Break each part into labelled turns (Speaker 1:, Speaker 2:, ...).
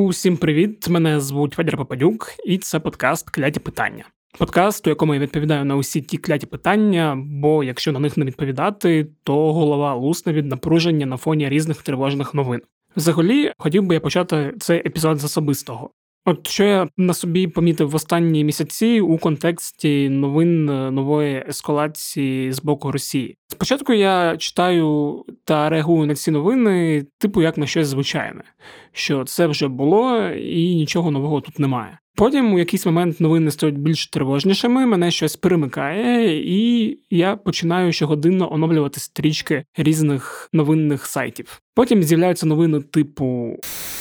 Speaker 1: Усім привіт! Мене звуть Федір Попадюк, і це подкаст Кляті питання. Подкаст, у якому я відповідаю на усі ті кляті питання, бо якщо на них не відповідати, то голова лусне від напруження на фоні різних тривожних новин. Взагалі, хотів би я почати цей епізод з особистого. От що я на собі помітив в останні місяці у контексті новин е, нової ескалації з боку Росії. Спочатку я читаю та реагую на ці новини, типу як на щось звичайне, що це вже було і нічого нового тут немає. Потім у якийсь момент новини стають більш тривожнішими, мене щось перемикає, і я починаю щогодинно оновлювати стрічки різних новинних сайтів. Потім з'являються новини типу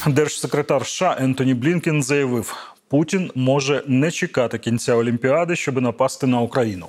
Speaker 2: Держсекретар США Ентоні Блінкен заявив, Путін може не чекати кінця Олімпіади, щоб напасти на Україну.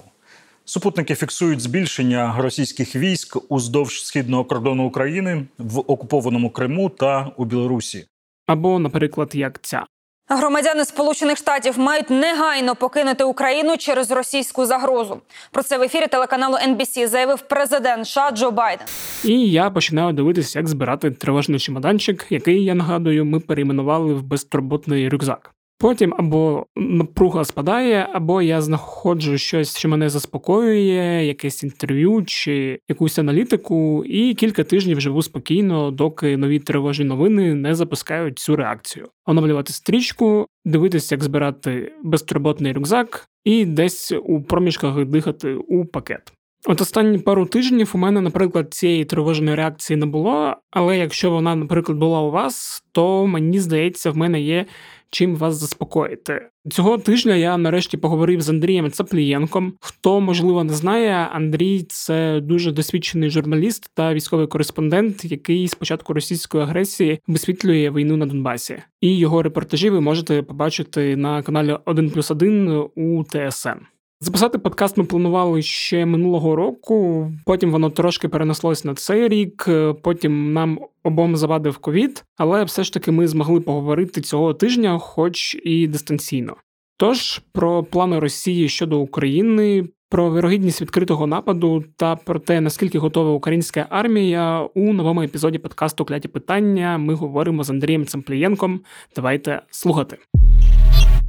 Speaker 2: Супутники фіксують збільшення російських військ уздовж східного кордону України в окупованому Криму та у Білорусі.
Speaker 1: Або, наприклад, як ця.
Speaker 3: Громадяни Сполучених Штатів мають негайно покинути Україну через російську загрозу. Про це в ефірі телеканалу NBC заявив президент США Джо Байден.
Speaker 1: І я починаю дивитися, як збирати тривожний чемоданчик, який я нагадую, ми перейменували в безтурботний рюкзак. Потім або напруга спадає, або я знаходжу щось, що мене заспокоює, якесь інтерв'ю чи якусь аналітику, і кілька тижнів живу спокійно, доки нові тривожні новини не запускають цю реакцію. Оновлювати стрічку, дивитися, як збирати безтурботний рюкзак, і десь у проміжках дихати у пакет. От останні пару тижнів у мене, наприклад, цієї тривожної реакції не було. Але якщо вона, наприклад, була у вас, то мені здається, в мене є чим вас заспокоїти. Цього тижня я нарешті поговорив з Андрієм Цаплієнком. Хто можливо не знає, Андрій це дуже досвідчений журналіст та військовий кореспондент, який з початку російської агресії висвітлює війну на Донбасі. І його репортажі ви можете побачити на каналі 1+,1 у ТСН. Записати подкаст ми планували ще минулого року. Потім воно трошки перенеслось на цей рік. Потім нам обом завадив ковід, але все ж таки ми змогли поговорити цього тижня, хоч і дистанційно. Тож про плани Росії щодо України, про вірогідність відкритого нападу та про те, наскільки готова українська армія у новому епізоді подкасту Кляті питання ми говоримо з Андрієм Цемплієнком. Давайте слухати.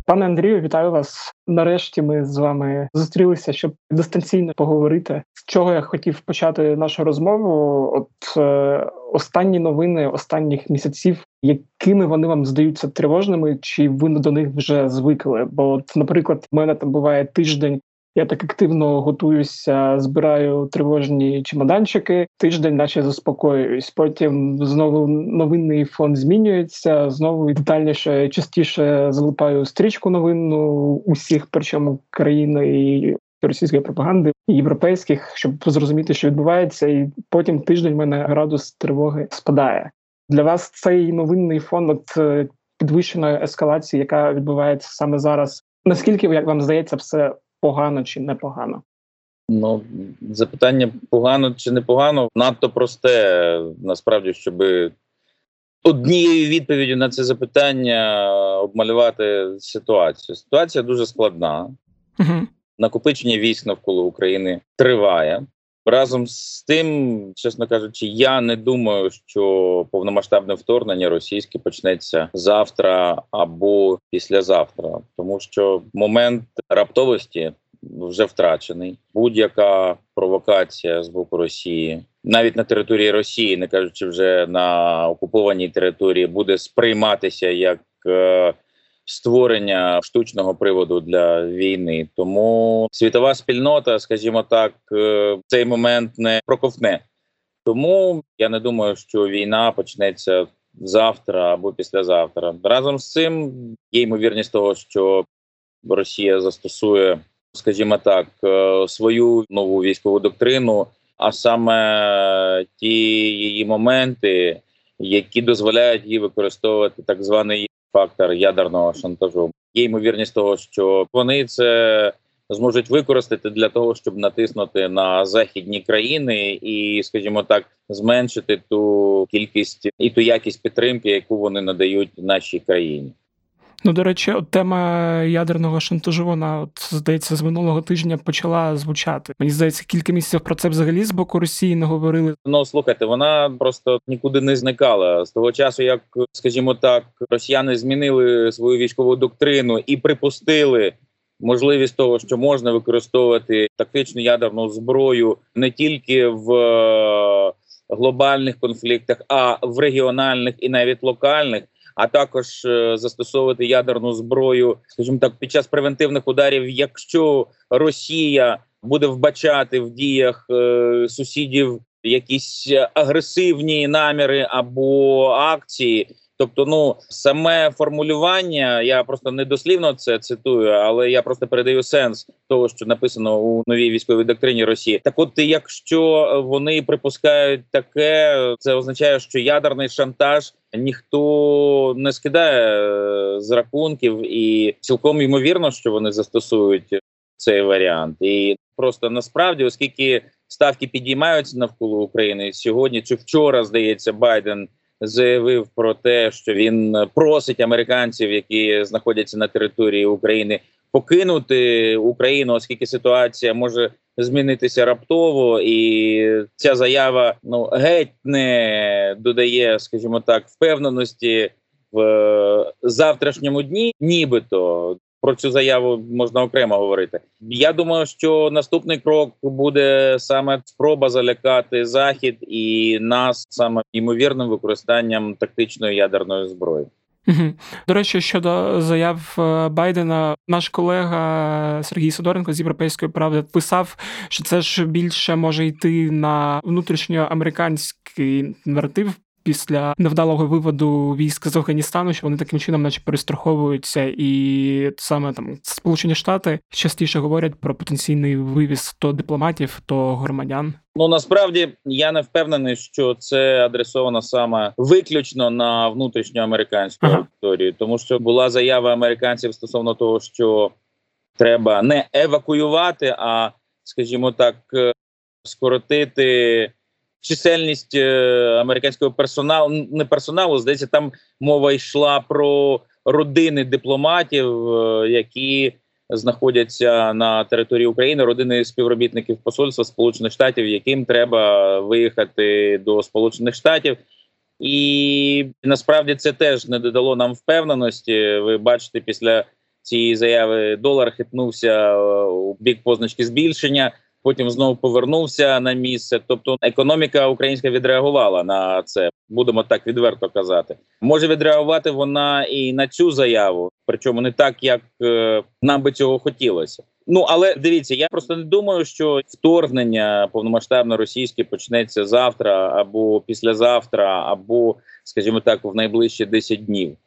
Speaker 1: Пане Андрію, вітаю вас. Нарешті ми з вами зустрілися, щоб дистанційно поговорити. З чого я хотів почати нашу розмову? От е, останні новини останніх місяців, якими вони вам здаються тривожними, чи ви до них вже звикли? Бо, от, наприклад, в мене там буває тиждень, я так активно готуюся, збираю тривожні чемоданчики. Тиждень, наче заспокоююсь. Потім знову новинний фон змінюється. Знову детальніше частіше залипаю стрічку новинну усіх, причому країни і російської пропаганди і європейських, щоб зрозуміти, що відбувається, і потім тиждень в мене градус тривоги спадає. Для вас цей новинний фон от е, підвищеної ескалації, яка відбувається саме зараз. Наскільки як вам здається, все погано чи непогано?
Speaker 4: Ну, запитання погано чи непогано надто просте, насправді, щоб однією відповіддю на це запитання обмалювати ситуацію. Ситуація дуже складна.
Speaker 1: Угу.
Speaker 4: Накопичення військ навколо України триває. Разом з тим, чесно кажучи, я не думаю, що повномасштабне вторгнення російське почнеться завтра або післязавтра, тому що момент раптовості вже втрачений. Будь-яка провокація з боку Росії, навіть на території Росії, не кажучи вже на окупованій території, буде сприйматися як е, створення штучного приводу для війни. Тому світова спільнота, скажімо так, е, в цей момент не проковтне. Тому я не думаю, що війна почнеться завтра або післязавтра. Разом з цим є ймовірність того, що Росія застосує, скажімо так, е, свою нову військову доктрину, а саме ті її моменти, які дозволяють їй використовувати так званий фактор ядерного шантажу. Є ймовірність того, що вони це зможуть використати для того, щоб натиснути на західні країни і, скажімо так, зменшити ту кількість і ту якість підтримки, яку вони надають нашій країні.
Speaker 1: Ну, до речі, от тема ядерного шантажу, вона от здається з минулого тижня почала звучати. Мені здається, кілька місяців про це взагалі з боку Росії не говорили.
Speaker 4: Ну слухайте, вона просто нікуди не зникала з того часу, як скажімо так, росіяни змінили свою військову доктрину і припустили. Можливість того, що можна використовувати тактичну ядерну зброю не тільки в е, глобальних конфліктах, а в регіональних і навіть локальних, а також е, застосовувати ядерну зброю, скажімо так, під час превентивних ударів, якщо Росія буде вбачати в діях е, сусідів якісь агресивні наміри або акції. Тобто, ну саме формулювання, я просто не дослівно це цитую, але я просто передаю сенс того, що написано у новій військовій доктрині Росії. Так, от якщо вони припускають таке, це означає, що ядерний шантаж ніхто не скидає е, з рахунків, і цілком ймовірно, що вони застосують цей варіант, і просто насправді, оскільки ставки підіймаються навколо України сьогодні, чи вчора здається, Байден заявив про те, що він просить американців, які знаходяться на території України, покинути Україну, оскільки ситуація може змінитися раптово, і ця заява ну геть не додає, скажімо так, впевненості в завтрашньому дні, нібито. Про цю заяву можна окремо говорити. Я думаю, що наступний крок буде саме спроба залякати захід і нас саме ймовірним використанням тактичної ядерної зброї.
Speaker 1: До речі, щодо заяв е, Байдена, наш колега Сергій Сидоренко з Європейської правди писав, що це ж більше може йти на внутрішньоамериканський наратив після невдалого виводу військ з Афганістану, що вони таким чином, наче перестраховуються, і саме там Сполучені Штати частіше говорять про потенційний вивіз то дипломатів, то громадян.
Speaker 4: Ну насправді я не впевнений, що це адресовано саме виключно на внутрішньоамериканську ага. аудиторію, тому що була заява американців стосовно того, що треба не евакуювати, а скажімо так, е, скоротити чисельність е, американського персоналу не персоналу, здається, там мова йшла про родини дипломатів, е, які знаходяться на території України, родини співробітників посольства Сполучених Штатів, яким треба виїхати до Сполучених Штатів. І насправді це теж не додало нам впевненості. Ви бачите, після цієї заяви долар хитнувся е, у бік позначки збільшення потім знову повернувся на місце. Тобто економіка українська відреагувала на це. Будемо так відверто казати. Може відреагувати вона і на цю заяву, причому не так, як е, нам би цього хотілося. Ну але дивіться, я просто не думаю, що вторгнення повномасштабно російське почнеться завтра або післязавтра, або, скажімо так, в найближчі 10 днів.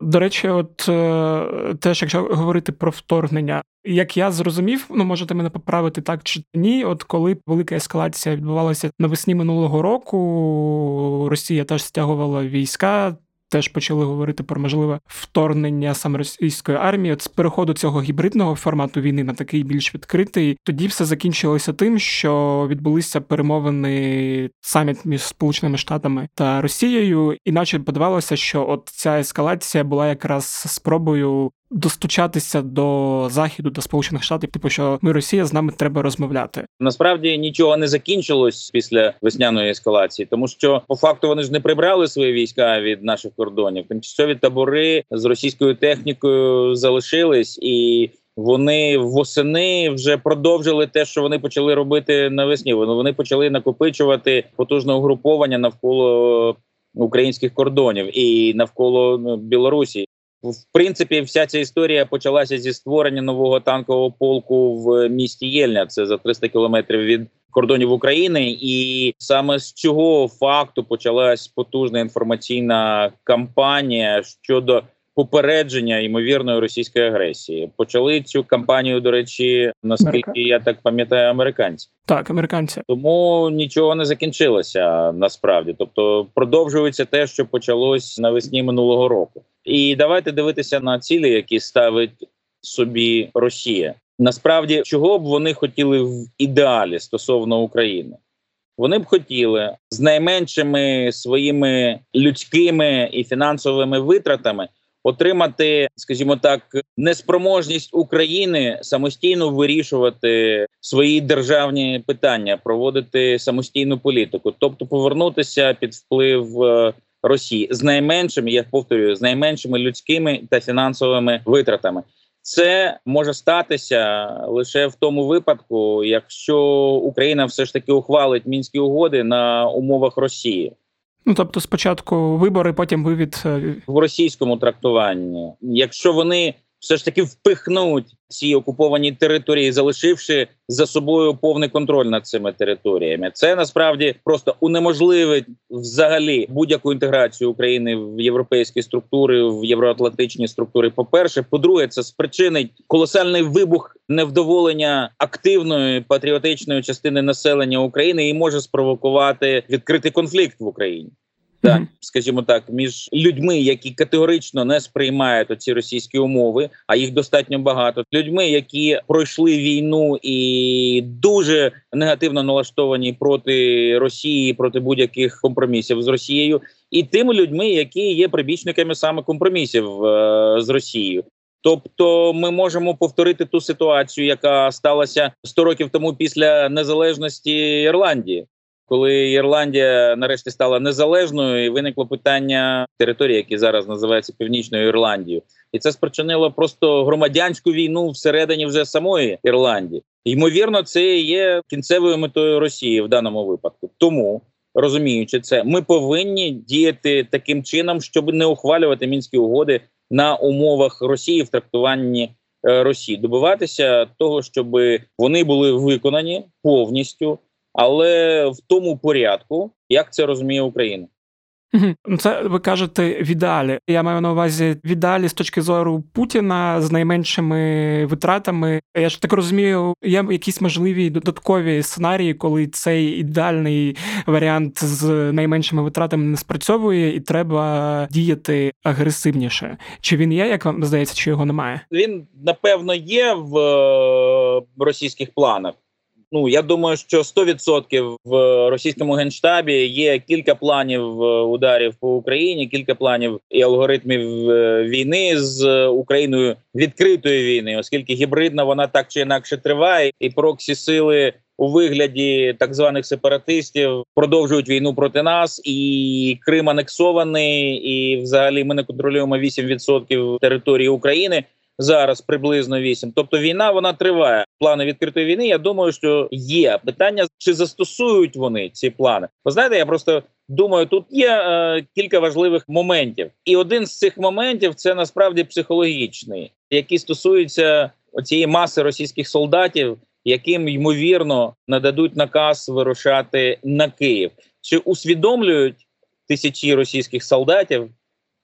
Speaker 1: До речі, от е, теж, якщо говорити про вторгнення, як я зрозумів, ну можете мене поправити так чи ні. От коли велика ескалація відбувалася навесні минулого року, Росія теж стягувала війська теж почали говорити про можливе вторгнення саме російської армії. От з переходу цього гібридного формату війни на такий більш відкритий, тоді все закінчилося тим, що відбулися перемовини саміт між Сполученими Штатами та Росією, іначе подавалося, що от ця ескалація була якраз спробою достучатися до заходу, до сполучених штатів, типу, що ми Росія з нами треба розмовляти.
Speaker 4: Насправді нічого не закінчилось після весняної ескалації, тому що по факту вони ж не прибрали свої війська від наших кордонів. Тимчасові табори з російською технікою залишились і. Вони восени вже продовжили те, що вони почали робити навесні. Вони почали накопичувати потужне угруповання навколо українських кордонів і навколо ну, Білорусі. В принципі, вся ця історія почалася зі створення нового танкового полку в місті Єльня. Це за 300 кілометрів від кордонів України, і саме з цього факту почалась потужна інформаційна кампанія щодо попередження ймовірної російської агресії. Почали цю кампанію, до речі, наскільки Америка. я так пам'ятаю, американці.
Speaker 1: Так, американці,
Speaker 4: тому нічого не закінчилося насправді. Тобто продовжується те, що почалось навесні минулого року. І давайте дивитися на цілі, які ставить собі Росія. Насправді, чого б вони хотіли в ідеалі стосовно України? Вони б хотіли з найменшими своїми людськими і фінансовими витратами отримати, скажімо так, неспроможність України самостійно вирішувати свої державні питання, проводити самостійну політику, тобто повернутися під вплив е, Росії з найменшими, я повторюю, з найменшими людськими та фінансовими витратами. Це може статися лише в тому випадку, якщо Україна все ж таки ухвалить мінські угоди на умовах Росії.
Speaker 1: Ну тобто, спочатку вибори, потім вивід е,
Speaker 4: в російському трактуванні. Якщо вони все ж таки впихнуть ці окуповані території, залишивши за собою повний контроль над цими територіями, це насправді просто унеможливить взагалі будь-яку інтеграцію України в європейські структури, в євроатлантичні структури. По перше, по-друге, це спричинить колосальний вибух невдоволення активної патріотичної частини населення України і може спровокувати відкритий конфлікт в Україні так, скажімо так, між людьми, які категорично не сприймають оці російські умови, а їх достатньо багато. Людьми, які пройшли війну і дуже негативно налаштовані проти Росії, проти будь-яких компромісів з Росією, і тими людьми, які є прибічниками саме компромісів е з Росією. Тобто ми можемо повторити ту ситуацію, яка сталася 100 років тому після незалежності Ірландії, коли Ірландія нарешті стала незалежною, і виникло питання території, які зараз називаються Північною Ірландією, і це спричинило просто громадянську війну всередині вже самої Ірландії. Ймовірно, це є кінцевою метою Росії в даному випадку. Тому розуміючи це, ми повинні діяти таким чином, щоб не ухвалювати мінські угоди на умовах Росії в трактуванні е, Росії, добиватися того, щоб вони були виконані повністю але в тому порядку, як це розуміє Україна.
Speaker 1: Ну, це ви кажете в ідеалі. Я маю на увазі в ідеалі з точки зору Путіна з найменшими витратами. Я ж так розумію, є якісь можливі додаткові сценарії, коли цей ідеальний варіант з найменшими витратами не спрацьовує, і треба діяти агресивніше. Чи він є, як вам здається, чи його немає?
Speaker 4: Він напевно є в е, російських планах. Ну я думаю, що 100% в російському генштабі є кілька планів е, ударів по Україні, кілька планів і алгоритмів е, війни з Україною відкритої війни, оскільки гібридна вона так чи інакше триває, і проксі сили. У вигляді так званих сепаратистів продовжують війну проти нас, і Крим анексований, і взагалі ми не контролюємо 8% території України зараз приблизно 8. Тобто війна вона триває. Плани відкритої війни. Я думаю, що є питання, чи застосують вони ці плани. Ви знаєте, я просто думаю, тут є е, кілька важливих моментів, і один з цих моментів це насправді психологічний, який стосується цієї маси російських солдатів. Яким ймовірно нададуть наказ вирушати на Київ, чи усвідомлюють тисячі російських солдатів,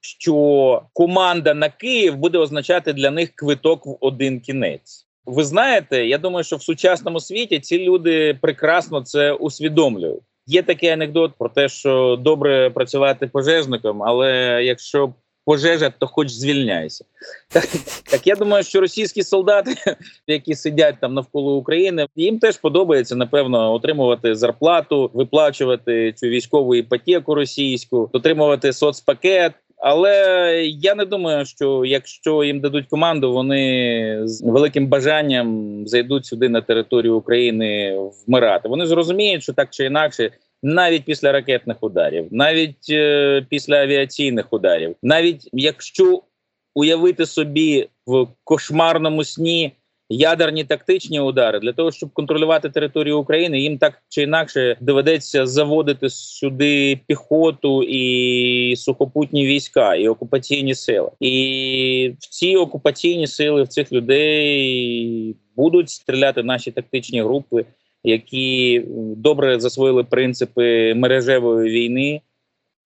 Speaker 4: що команда на Київ буде означати для них квиток в один кінець. Ви знаєте, я думаю, що в сучасному світі ці люди прекрасно це усвідомлюють. Є такий анекдот про те, що добре працювати пожежником, але якщо пожежа, то хоч звільняйся. Так, так я думаю, що російські солдати, які сидять там навколо України, їм теж подобається напевно отримувати зарплату, виплачувати цю військову іпотеку російську, отримувати соцпакет. Але я не думаю, що якщо їм дадуть команду, вони з великим бажанням зайдуть сюди на територію України вмирати. Вони зрозуміють, що так чи інакше, навіть після ракетних ударів, навіть е, після авіаційних ударів, навіть якщо уявити собі в кошмарному сні ядерні тактичні удари для того, щоб контролювати територію України, їм так чи інакше доведеться заводити сюди піхоту і сухопутні війська і окупаційні сили. І в ці окупаційні сили в цих людей будуть стріляти наші тактичні групи, які добре засвоїли принципи мережевої війни.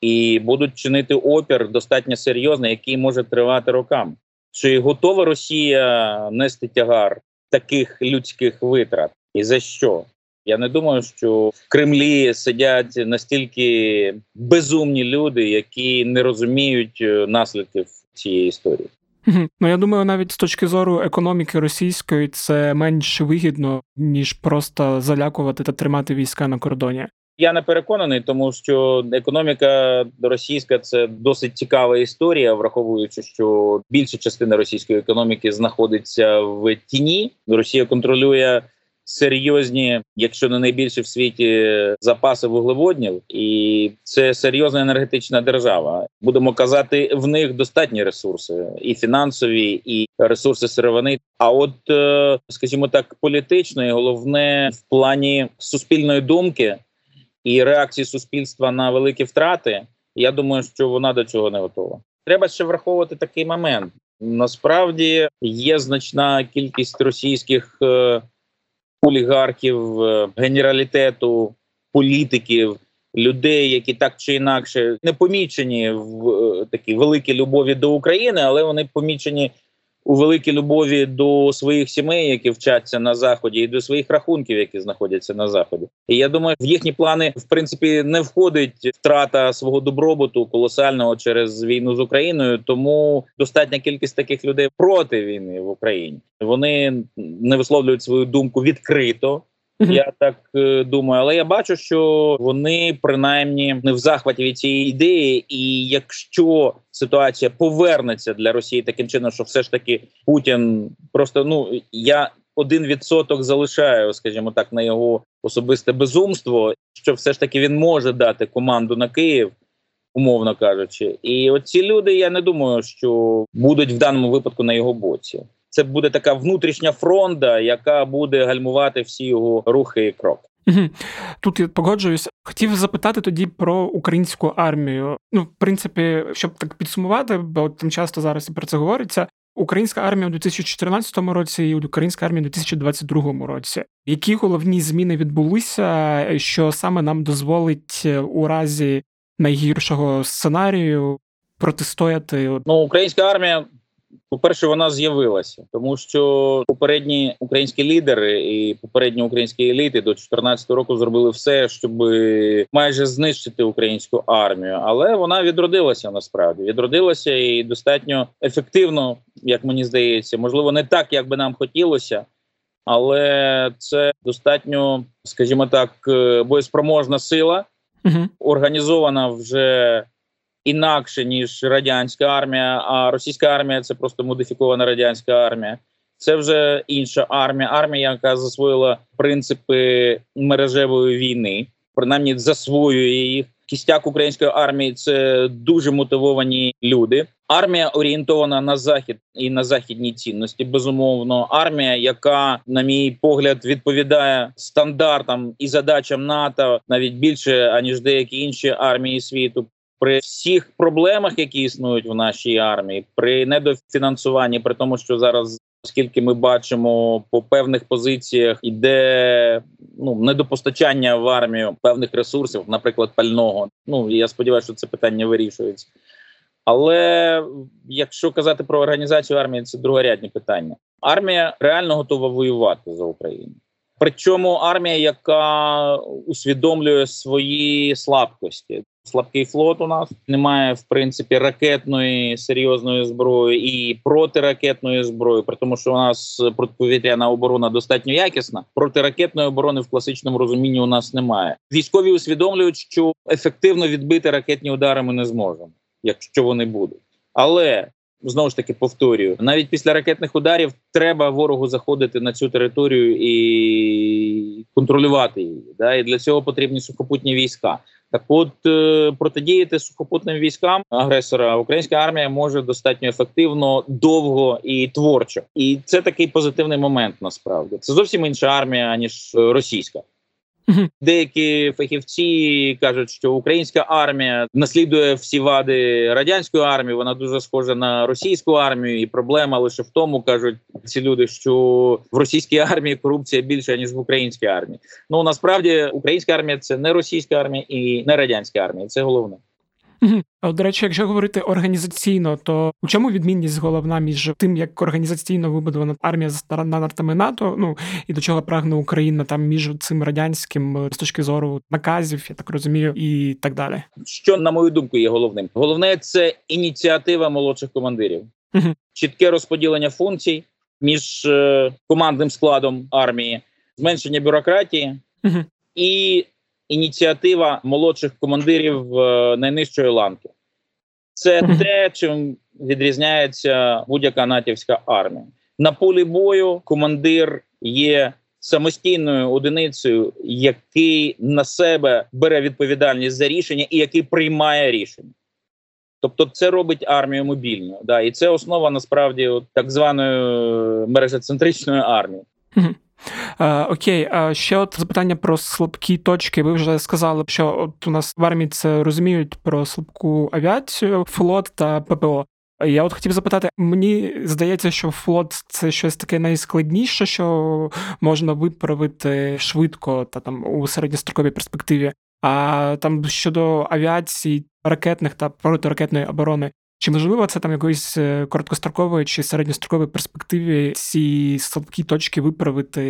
Speaker 4: І будуть чинити опір достатньо серйозний, який може тривати роками. Чи готова Росія нести тягар таких людських витрат? І за що? Я не думаю, що в Кремлі сидять настільки безумні люди, які не розуміють е, наслідків цієї історії.
Speaker 1: Ну я думаю, навіть з точки зору економіки російської це менш вигідно ніж просто залякувати та тримати війська на кордоні.
Speaker 4: Я не переконаний, тому що економіка російська це досить цікава історія, враховуючи, що більша частина російської економіки знаходиться в тіні. Росія контролює серйозні, якщо не найбільше в світі, запаси вуглеводнів, і це серйозна енергетична держава. Будемо казати, в них достатні ресурси, і фінансові, і ресурси сировини. А от, е, скажімо так, політично і головне в плані суспільної думки і реакції суспільства на великі втрати. Я думаю, що вона до цього не готова. Треба ще враховувати такий момент. Насправді є значна кількість російських е, олігархів, е, генералітету, політиків, людей, які так чи інакше не помічені в е, такій великій любові до України, але вони помічені у великій любові до своїх сімей, які вчаться на заході, і до своїх рахунків, які знаходяться на заході. І я думаю, в їхні плани в принципі не входить втрата свого добробуту колосального через війну з Україною. Тому достатня кількість таких людей проти війни в Україні. Вони не висловлюють свою думку відкрито. Я так е, думаю, але я бачу, що вони принаймні не в захваті від цієї ідеї, і якщо ситуація повернеться для Росії таким чином, що все ж таки Путін просто ну я один відсоток залишаю, скажімо так, на його особисте безумство, що все ж таки він може дати команду на Київ. Умовно кажучи, і оці люди, я не думаю, що будуть в даному випадку на його боці це буде така внутрішня фронта, яка буде гальмувати всі його рухи і кроки.
Speaker 1: Тут я погоджуюсь. Хотів запитати тоді про українську армію. Ну, в принципі, щоб так підсумувати, бо там часто зараз і про це говориться. Українська армія у 2014 році і українська армія у 2022 році. Які головні зміни відбулися, що саме нам дозволить у разі найгіршого сценарію протистояти?
Speaker 4: Ну, українська армія по-перше, вона з'явилася, тому що попередні українські лідери і попередні українські еліти до 2014 року зробили все, щоб майже знищити українську армію, але вона відродилася насправді. Відродилася і достатньо ефективно, як мені здається, можливо, не так, як би нам хотілося, але це достатньо, скажімо так, е, боєспроможна сила, угу. організована вже інакше ніж радянська армія. А російська армія це просто модифікована радянська армія. Це вже інша армія, армія, яка засвоїла принципи мережевої війни, принаймні засвоює їх. Кістяк української армії це дуже мотивовані люди. Армія орієнтована на захід і на західні цінності. Безумовно, армія, яка, на мій погляд, відповідає стандартам і задачам НАТО навіть більше аніж деякі інші армії світу при всіх проблемах, які існують в нашій армії, при недофінансуванні, при тому, що зараз, оскільки ми бачимо по певних позиціях, іде ну недопостачання в армію певних ресурсів, наприклад, пального. Ну я сподіваюся, що це питання вирішується. Але якщо казати про організацію армії, це другорядні питання. Армія реально готова воювати за Україну. Причому армія, яка усвідомлює свої слабкості слабкий флот. У нас немає в принципі ракетної серйозної зброї і протиракетної зброї, при тому, що у нас протиповітряна оборона достатньо якісна. Протиракетної оборони в класичному розумінні у нас немає. Військові усвідомлюють, що ефективно відбити ракетні удари ми не зможемо, якщо вони будуть, але Знову ж таки повторюю, навіть після ракетних ударів треба ворогу заходити на цю територію і контролювати її. Да? І для цього потрібні сухопутні війська. Так, от е, протидіяти сухопутним військам агресора українська армія може достатньо ефективно, довго і творчо, і це такий позитивний момент. Насправді це зовсім інша армія ніж російська. Деякі фахівці кажуть, що українська армія наслідує всі вади радянської армії. Вона дуже схожа на російську армію, і проблема лише в тому, кажуть ці люди, що в російській армії корупція більша ніж в українській армії. Ну насправді українська армія це не російська армія і не радянська армія. Це головне.
Speaker 1: До речі, якщо говорити організаційно, то у чому відмінність головна між тим, як організаційно вибудована армія за стандартами НАТО, ну і до чого прагне Україна там між цим радянським е, з точки зору наказів, я так розумію, і так далі.
Speaker 4: Що на мою думку є головним? Головне це ініціатива молодших командирів, чітке розподілення функцій між е, командним складом армії, зменшення бюрократії і ініціатива молодших командирів е, найнижчої ланки. Це те, чим відрізняється будь-яка натівська армія. На полі бою командир є самостійною одиницею, який на себе бере відповідальність за рішення і який приймає рішення. Тобто, це робить армію мобільною. Да, і це основа насправді от, так званої мережецентричної армії.
Speaker 1: Е, окей, ще от запитання про слабкі точки. Ви вже сказали, що от у нас в армії це розуміють про слабку авіацію, флот та ППО. Я от хотів запитати, мені здається, що флот це щось таке найскладніше, що можна виправити швидко та там у середньостроковій перспективі. А там щодо авіації, ракетних та протиракетної оборони, чи можливо це там якоїсь е, короткострокової чи середньострокової перспективі ці слабкі точки виправити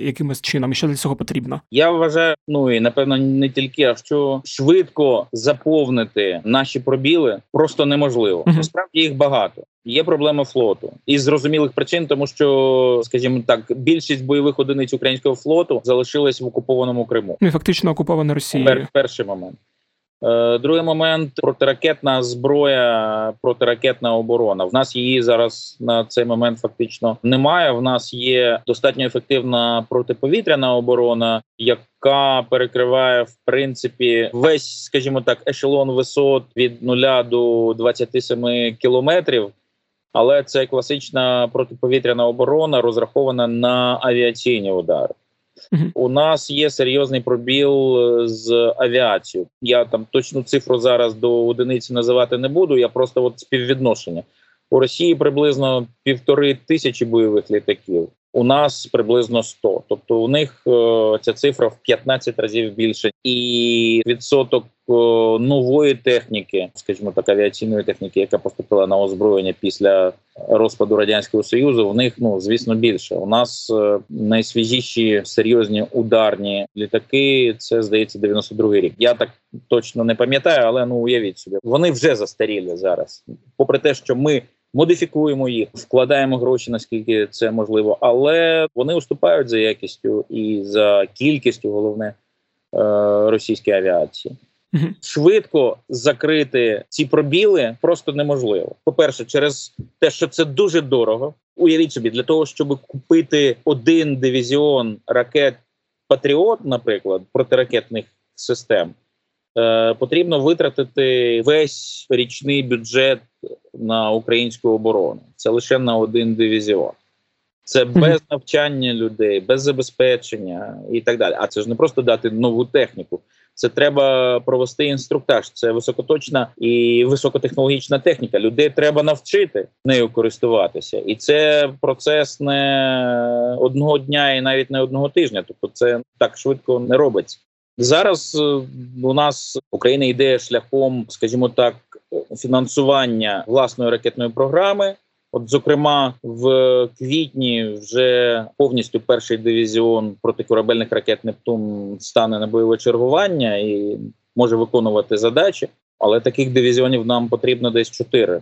Speaker 1: якимось чином? І що для цього потрібно?
Speaker 4: Я вважаю, ну і напевно не тільки, а що швидко заповнити наші пробіли просто неможливо.
Speaker 1: Мгм.
Speaker 4: Насправді їх багато. Є проблема флоту із зрозумілих причин, тому що, скажімо так, більшість бойових одиниць українського флоту залишилась в окупованому Криму.
Speaker 1: Ну і фактично окупована Росією.
Speaker 4: Пер, перший момент. Е, другий момент протиракетна зброя, протиракетна оборона. В нас її зараз на цей момент фактично немає. В нас є достатньо ефективна протиповітряна оборона, яка перекриває в принципі весь, скажімо так, ешелон висот від 0 до 27 кілометрів. Але це класична протиповітряна оборона, розрахована на авіаційні удари. У нас є серйозний пробіл е, з авіацією. Я там точну цифру зараз до одиниці називати не буду. Я просто от співвідношення. У Росії приблизно півтори тисячі бойових літаків. У нас приблизно 100. Тобто у них е, ця цифра в 15 разів більше, і відсоток е, нової техніки, скажімо так, авіаційної техніки, яка поступила на озброєння після розпаду радянського союзу, в них ну звісно більше. У нас е, найсвіжіші серйозні ударні літаки. Це здається 92-й рік. Я так точно не пам'ятаю, але ну уявіть собі, вони вже застаріли зараз. Попри те, що ми модифікуємо їх, вкладаємо гроші наскільки це можливо, але вони уступають за якістю і за кількістю, головне е, російської авіації. Швидко закрити ці пробіли просто неможливо. По-перше, через те, що це дуже дорого. Уявіть собі, для того, щоб купити один дивізіон ракет Патріот, наприклад, протиракетних систем, е, потрібно витратити весь річний бюджет на українську оборону. Це лише на один дивізіон. Це без навчання людей, без забезпечення і так далі. А це ж не просто дати нову техніку. Це треба провести інструктаж. Це високоточна і високотехнологічна техніка. Людей треба навчити нею користуватися, і це процес не одного дня і навіть не одного тижня. Тобто, це так швидко не робиться. Зараз е, у нас Україна йде шляхом, скажімо так, фінансування власної ракетної програми. От, зокрема, в квітні вже повністю перший дивізіон протикорабельних ракет Нептун стане на бойове чергування і може виконувати задачі. Але таких дивізіонів нам потрібно десь чотири.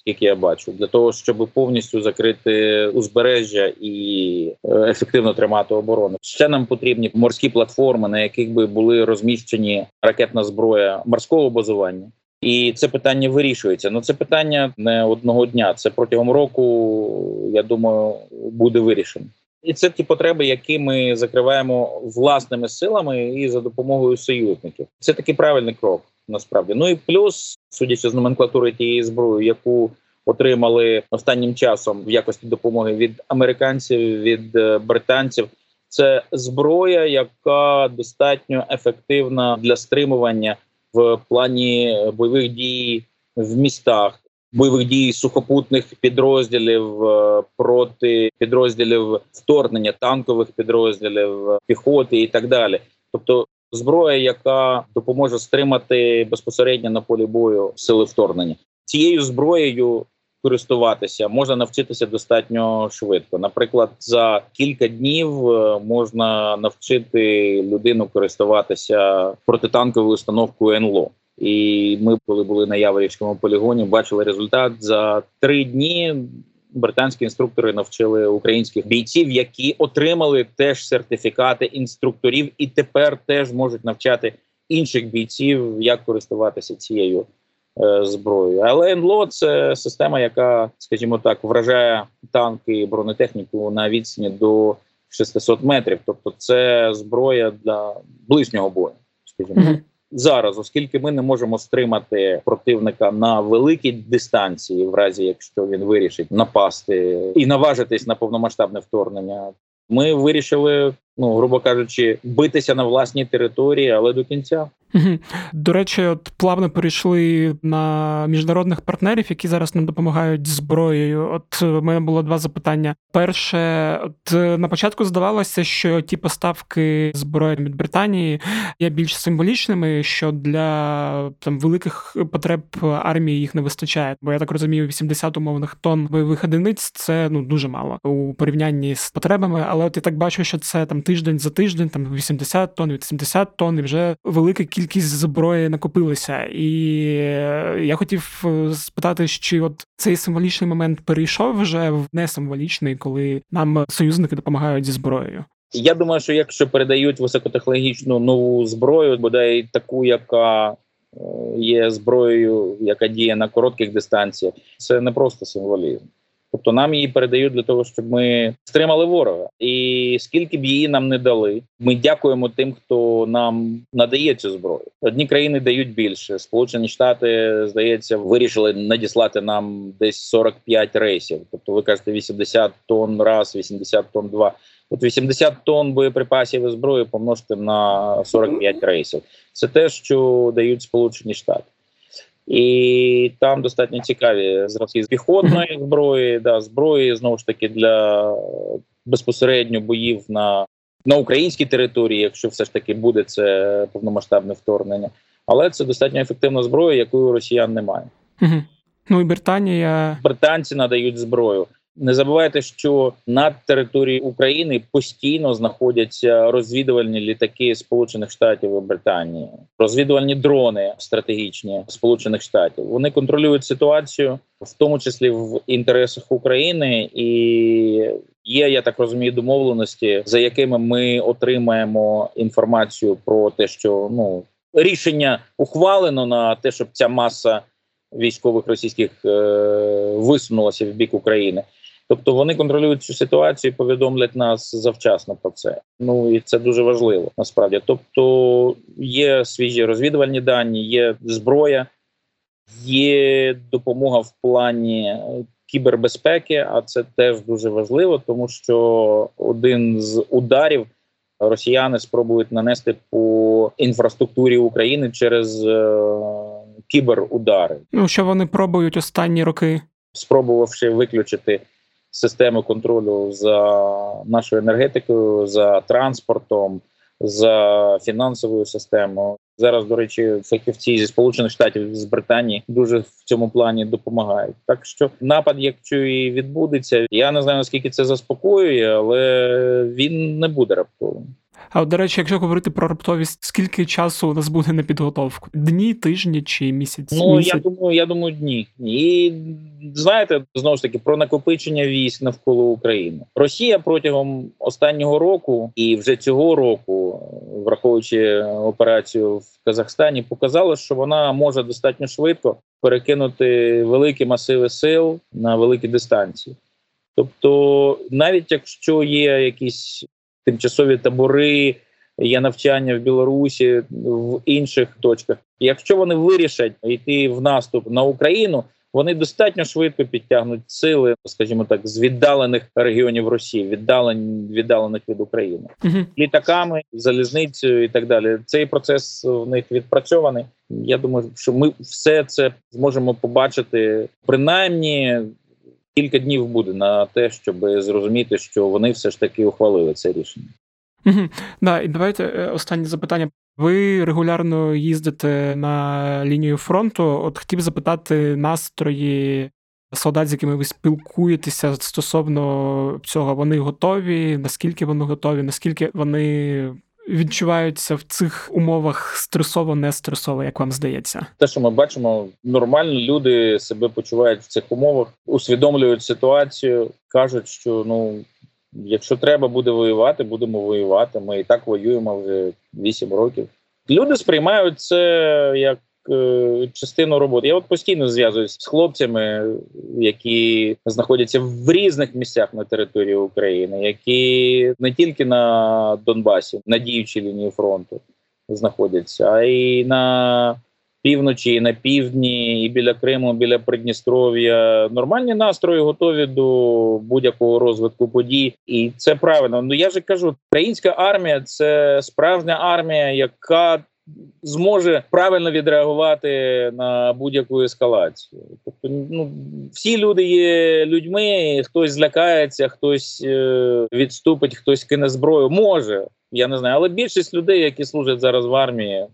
Speaker 4: Скільки я бачу, для того, щоб повністю закрити узбережжя і е, ефективно тримати оборону. Ще нам потрібні морські платформи, на яких би були розміщені ракетна зброя морського базування. І це питання вирішується. Ну це питання не одного дня. Це протягом року, я думаю, буде вирішено. І це ті потреби, які ми закриваємо власними силами і за допомогою союзників. Це такий правильний крок. Насправді, ну і плюс, судячи з номенклатури тієї зброї, яку отримали останнім часом в якості допомоги від американців, від е, британців, це зброя, яка достатньо ефективна для стримування в плані бойових дій в містах, бойових дій сухопутних підрозділів е, проти підрозділів вторгнення, танкових підрозділів, піхоти і так далі. Тобто зброя, яка допоможе стримати безпосередньо на полі бою сили вторгнення, цією зброєю. Користуватися можна навчитися достатньо швидко. Наприклад, за кілька днів е, можна навчити людину користуватися протитанковою установкою НЛО. І ми, коли були на Яворівському полігоні, бачили результат за три дні. Британські інструктори навчили українських бійців, які отримали теж сертифікати інструкторів, і тепер теж можуть навчати інших бійців, як користуватися цією е, зброєю. Але НЛО – це система, яка, скажімо так, вражає танки і бронетехніку на відстані до 600 метрів. Тобто, це зброя для ближнього бою, скажімо. Mm-hmm зараз, оскільки ми не можемо стримати противника на великій дистанції, в разі якщо він вирішить напасти і наважитись на повномасштабне вторгнення. Ми вирішили, ну грубо кажучи, битися на власній території, але до кінця.
Speaker 1: До речі, от плавно перейшли на міжнародних партнерів, які зараз нам допомагають зброєю. От у мене було два запитання. Перше, от на початку здавалося, що ті поставки зброї від Британії є більш символічними, що для там великих потреб армії їх не вистачає. Бо я так розумію, 80 умовних тонн бойових одиниць це ну дуже мало у порівнянні з потребами. Але от я так бачу, що це там тиждень за тиждень, там 80 тонн, 80 тонн, і вже велика кількість кількість зброї накопилася. І е, я хотів е, спитати, чи от цей символічний момент перейшов вже в несимволічний, коли нам союзники допомагають зі зброєю.
Speaker 4: Я думаю, що якщо передають високотехнологічну нову зброю, бодай таку, яка е, є зброєю, яка діє на коротких дистанціях, це не просто символізм. Тобто нам її передають для того, щоб ми стримали ворога. І скільки б її нам не дали, ми дякуємо тим, хто нам надає цю зброю. Одні країни дають більше. Сполучені Штати здається вирішили надіслати нам десь 45 рейсів. Тобто, ви кажете, 80 тонн раз, 80 тонн два. От 80 тонн боєприпасів і зброї помножити на 45 рейсів. Це те, що дають Сполучені Штати. І там достатньо цікаві зразки з піхотної зброї, да, зброї знову ж таки для безпосередньо боїв на на українській території, якщо все ж таки буде це повномасштабне вторгнення. Але це достатньо ефективна зброя, якої у росіян немає.
Speaker 1: Угу. Ну і Британія
Speaker 4: британці надають зброю. Не забувайте, що над територією України постійно знаходяться розвідувальні літаки Сполучених Штатів і Британії, розвідувальні дрони стратегічні Сполучених Штатів. Вони контролюють ситуацію, в тому числі в інтересах України, і є, я так розумію, домовленості, за якими ми отримаємо інформацію про те, що ну рішення ухвалено на те, щоб ця маса військових російських е, висунулася в бік України. Тобто вони контролюють цю ситуацію, і повідомлять нас завчасно про це. Ну і це дуже важливо насправді. Тобто є свіжі розвідувальні дані, є зброя, є допомога в плані кібербезпеки, а це теж дуже важливо, тому що один з ударів росіяни спробують нанести по інфраструктурі України через е, кіберудари.
Speaker 1: Ну що вони пробують останні роки,
Speaker 4: спробувавши виключити системи контролю за нашою енергетикою, за транспортом, за фінансовою системою. Зараз, до речі, фахівці зі сполучених штатів з Британії дуже в цьому плані допомагають. Так що напад, якщо і відбудеться, я не знаю наскільки це заспокоює, але він не буде раптовим.
Speaker 1: А от, до речі, якщо говорити про раптовість, скільки часу у нас буде на підготовку? Дні, тижні чи місяць?
Speaker 4: Ну
Speaker 1: місяць?
Speaker 4: я думаю, я думаю, дні. І знаєте, знову ж таки про накопичення військ навколо України. Росія протягом останнього року і вже цього року, враховуючи операцію в Казахстані, показала, що вона може достатньо швидко перекинути великі масиви сил на великі дистанції. Тобто, навіть якщо є якісь тимчасові табори, є навчання в Білорусі в інших точках. Якщо вони вирішать йти в наступ на Україну, вони достатньо швидко підтягнуть сили, скажімо так, з віддалених регіонів Росії, віддалень віддалених від України, літаками, залізницею і так далі. Цей процес в них відпрацьований. Я думаю, що ми все це зможемо побачити принаймні кілька днів буде на те, щоб зрозуміти, що вони все ж таки ухвалили це рішення.
Speaker 1: Угу. Да, і давайте е, останнє запитання. Ви регулярно їздите на лінію фронту. От хотів запитати настрої солдат, з якими ви спілкуєтеся стосовно цього. Вони готові? Наскільки вони готові? Наскільки вони відчуваються в цих умовах стресово, не стресово, як вам здається?
Speaker 4: Те, що ми бачимо, нормально люди себе почувають в цих умовах, усвідомлюють ситуацію, кажуть, що ну. Якщо треба буде воювати, будемо воювати. Ми і так воюємо вже 8 років. Люди сприймають це як частину роботи. Я от постійно зв'язуюсь з хлопцями, які знаходяться в різних місцях на території України, які не тільки на Донбасі, на діючій лінії фронту знаходяться, а й на півночі, і на півдні, і біля Криму, біля Придністров'я. Нормальні настрої готові до будь-якого розвитку подій, і це правильно. Ну я же кажу, українська армія це справжня армія, яка Зможе правильно відреагувати на будь-яку ескалацію. Тобто, ну всі люди є людьми, хтось злякається, хтось е, відступить, хтось кине зброю. Може, я не знаю, але більшість людей, які служать зараз в армії,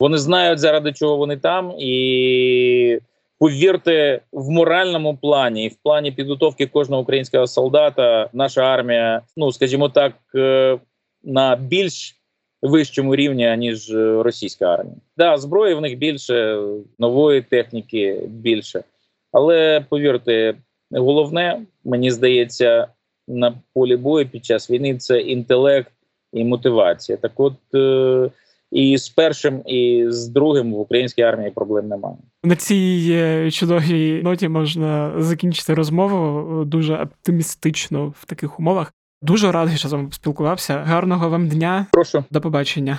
Speaker 4: вони знають заради чого вони там, і повірте, в моральному плані і в плані підготовки кожного українського солдата, наша армія, ну скажімо так, е, на більш вищому рівні ніж російська армія. Да, зброї в них більше, нової техніки більше, але повірте, головне мені здається на полі бою під час війни це інтелект і мотивація. Так, от. Е, і з першим, і з другим в українській армії проблем немає.
Speaker 1: На цій е, чудовій ноті можна закінчити розмову дуже оптимістично в таких умовах. Дуже радий, що з вами поспілкувався. Гарного вам дня.
Speaker 4: Прошу
Speaker 1: до побачення.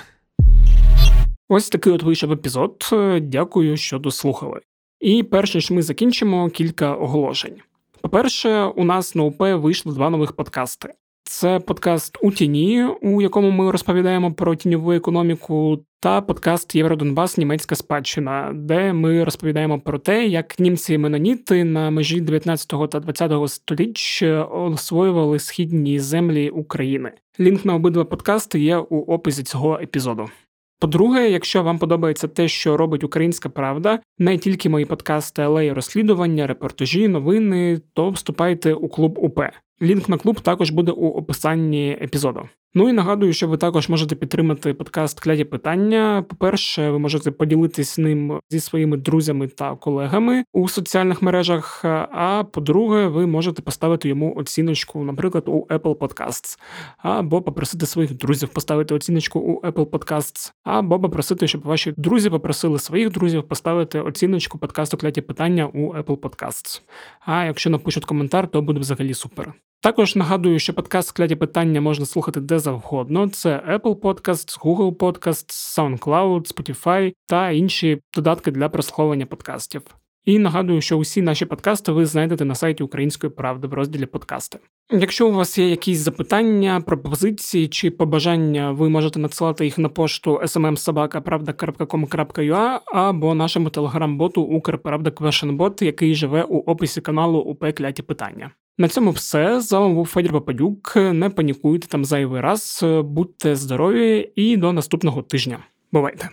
Speaker 1: Ось такий от вийшов епізод. Дякую, що дослухали. І перше, що ми закінчимо, кілька оголошень. По-перше, у нас на УП вийшло два нових подкасти. Це подкаст у тіні, у якому ми розповідаємо про тіньову економіку, та подкаст Євродонбас Німецька спадщина, де ми розповідаємо про те, як німці меноніти на межі 19 та 20 століття освоювали східні землі України. Лінк на обидва подкасти є у описі цього епізоду. По-друге, якщо вам подобається те, що робить Українська Правда, не тільки мої подкасти, але й розслідування, репортажі, новини, то вступайте у клуб УП. Лінк на клуб також буде у описанні епізоду. Ну і нагадую, що ви також можете підтримати подкаст Кляді питання. По-перше, ви можете поділитись ним зі своїми друзями та колегами у соціальних мережах. А по-друге, ви можете поставити йому оціночку, наприклад, у Apple Podcasts, або попросити своїх друзів поставити оціночку у Apple Podcasts, або попросити, щоб ваші друзі попросили своїх друзів поставити оціночку подкасту Кляді питання у Apple Podcasts. А якщо напишуть коментар, то буде взагалі супер. Також нагадую, що подкаст «Скляді питання можна слухати де завгодно. Це Apple Podcasts, Google Podcasts, SoundCloud, Spotify та інші додатки для прослуховування подкастів. І нагадую, що усі наші подкасти ви знайдете на сайті Української правди в розділі подкасти. Якщо у вас є якісь запитання, пропозиції чи побажання, ви можете надсилати їх на пошту smmsobaka.pravda.com.ua або нашому телеграм-боту Укрправда який живе у описі каналу УП Кляті Питання. На цьому все. З вами був Федір Пападюк. Не панікуйте там зайвий раз, будьте здорові і до наступного тижня. Бувайте!